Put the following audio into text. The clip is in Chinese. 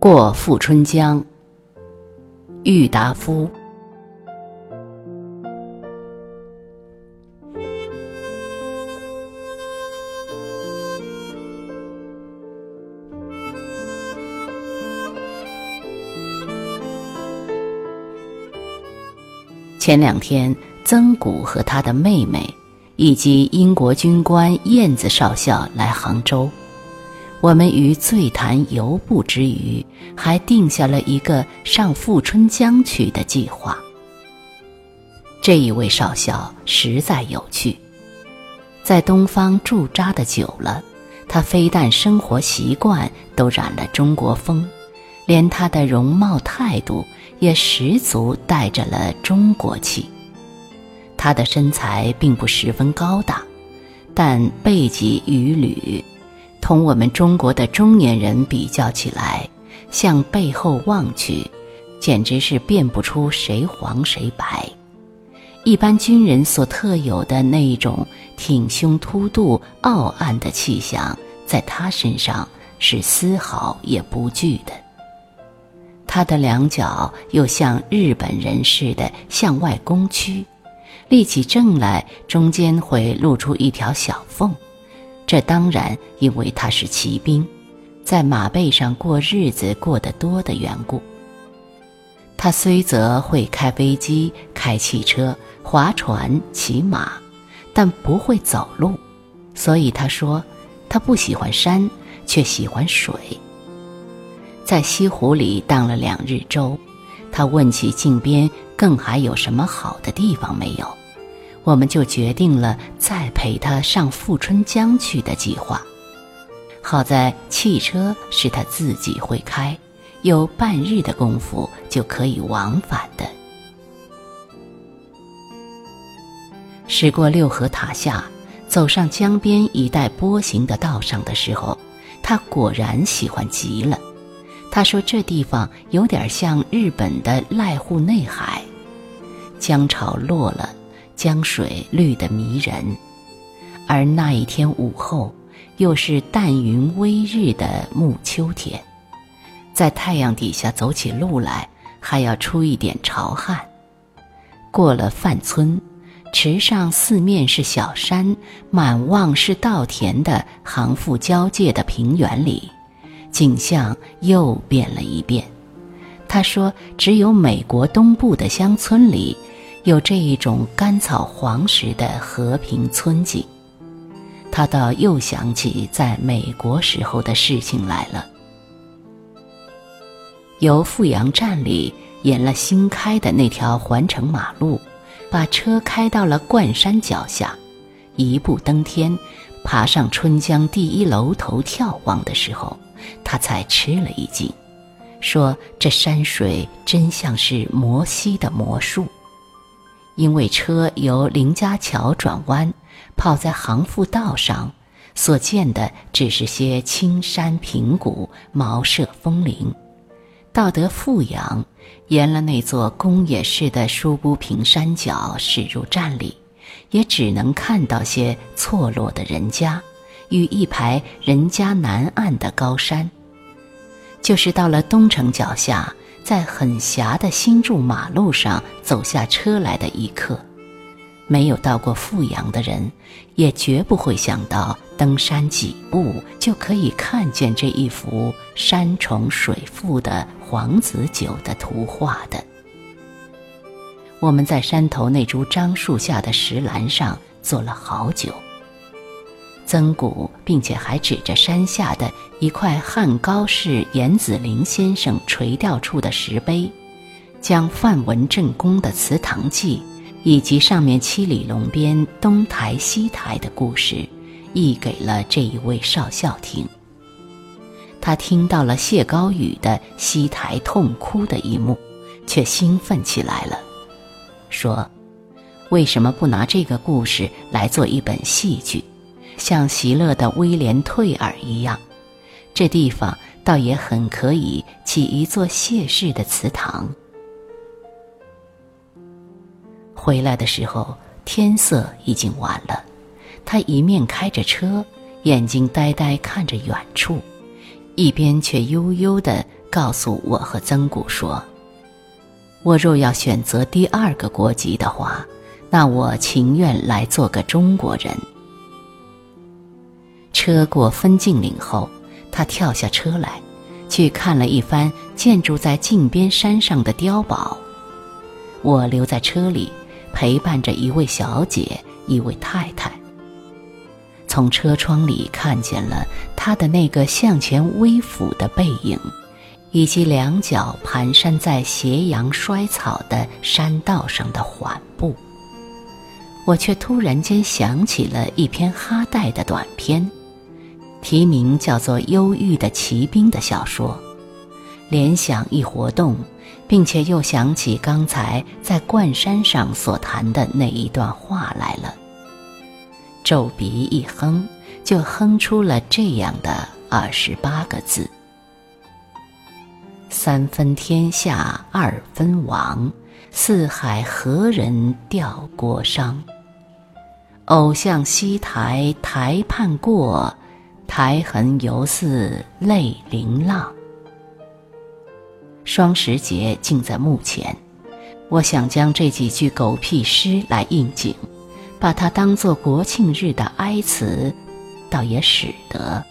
过富春江，郁达夫。前两天，曾谷和他的妹妹，以及英国军官燕子少校来杭州。我们于醉谈游步之余，还定下了一个上富春江去的计划。这一位少校实在有趣，在东方驻扎的久了，他非但生活习惯都染了中国风，连他的容貌态度也十足带着了中国气。他的身材并不十分高大，但背脊与履。同我们中国的中年人比较起来，向背后望去，简直是辨不出谁黄谁白。一般军人所特有的那一种挺胸凸肚、傲岸的气象，在他身上是丝毫也不惧的。他的两脚又像日本人似的向外弓曲，立起正来，中间会露出一条小缝。这当然因为他是骑兵，在马背上过日子过得多的缘故。他虽则会开飞机、开汽车、划船、骑马，但不会走路，所以他说他不喜欢山，却喜欢水。在西湖里荡了两日舟，他问起近边更还有什么好的地方没有。我们就决定了再陪他上富春江去的计划。好在汽车是他自己会开，有半日的功夫就可以往返的。驶过六合塔下，走上江边一带波形的道上的时候，他果然喜欢极了。他说这地方有点像日本的濑户内海，江潮落了。江水绿得迷人，而那一天午后，又是淡云微日的暮秋天，在太阳底下走起路来，还要出一点潮汗。过了范村，池上四面是小山，满望是稻田的行富交界的平原里，景象又变了一变。他说：“只有美国东部的乡村里。”有这一种甘草黄石的和平村景，他倒又想起在美国时候的事情来了。由富阳站里沿了新开的那条环城马路，把车开到了冠山脚下，一步登天，爬上春江第一楼头眺望的时候，他才吃了一惊，说：“这山水真像是摩西的魔术。”因为车由林家桥转弯，跑在杭富道上，所见的只是些青山平谷、茅舍峰林。到得富阳，沿了那座宫野式的疏不平山脚驶入站里，也只能看到些错落的人家，与一排人家南岸的高山。就是到了东城脚下。在很狭的新筑马路上走下车来的一刻，没有到过富阳的人，也绝不会想到登山几步就可以看见这一幅山重水复的黄子酒的图画的。我们在山头那株樟树下的石栏上坐了好久。曾谷，并且还指着山下的一块汉高氏严子陵先生垂钓处的石碑，将范文正公的祠堂记以及上面七里龙边东台西台的故事，译给了这一位少校听。他听到了谢高宇的西台痛哭的一幕，却兴奋起来了，说：“为什么不拿这个故事来做一本戏剧？”像席勒的威廉退尔一样，这地方倒也很可以起一座谢氏的祠堂。回来的时候，天色已经晚了。他一面开着车，眼睛呆呆看着远处，一边却悠悠地告诉我和曾谷说：“我若要选择第二个国籍的话，那我情愿来做个中国人。”车过分镜岭后，他跳下车来，去看了一番建筑在靖边山上的碉堡。我留在车里，陪伴着一位小姐，一位太太。从车窗里看见了他的那个向前微俯的背影，以及两脚蹒跚在斜阳衰草的山道上的缓步。我却突然间想起了一篇哈代的短篇。题名叫做《忧郁的骑兵》的小说，联想一活动，并且又想起刚才在冠山上所谈的那一段话来了。皱鼻一哼，就哼出了这样的二十八个字：“三分天下二分王，四海何人吊郭殇？偶向西台台畔过。”苔痕犹似泪淋浪。双十节近在目前，我想将这几句狗屁诗来应景，把它当作国庆日的哀词，倒也使得。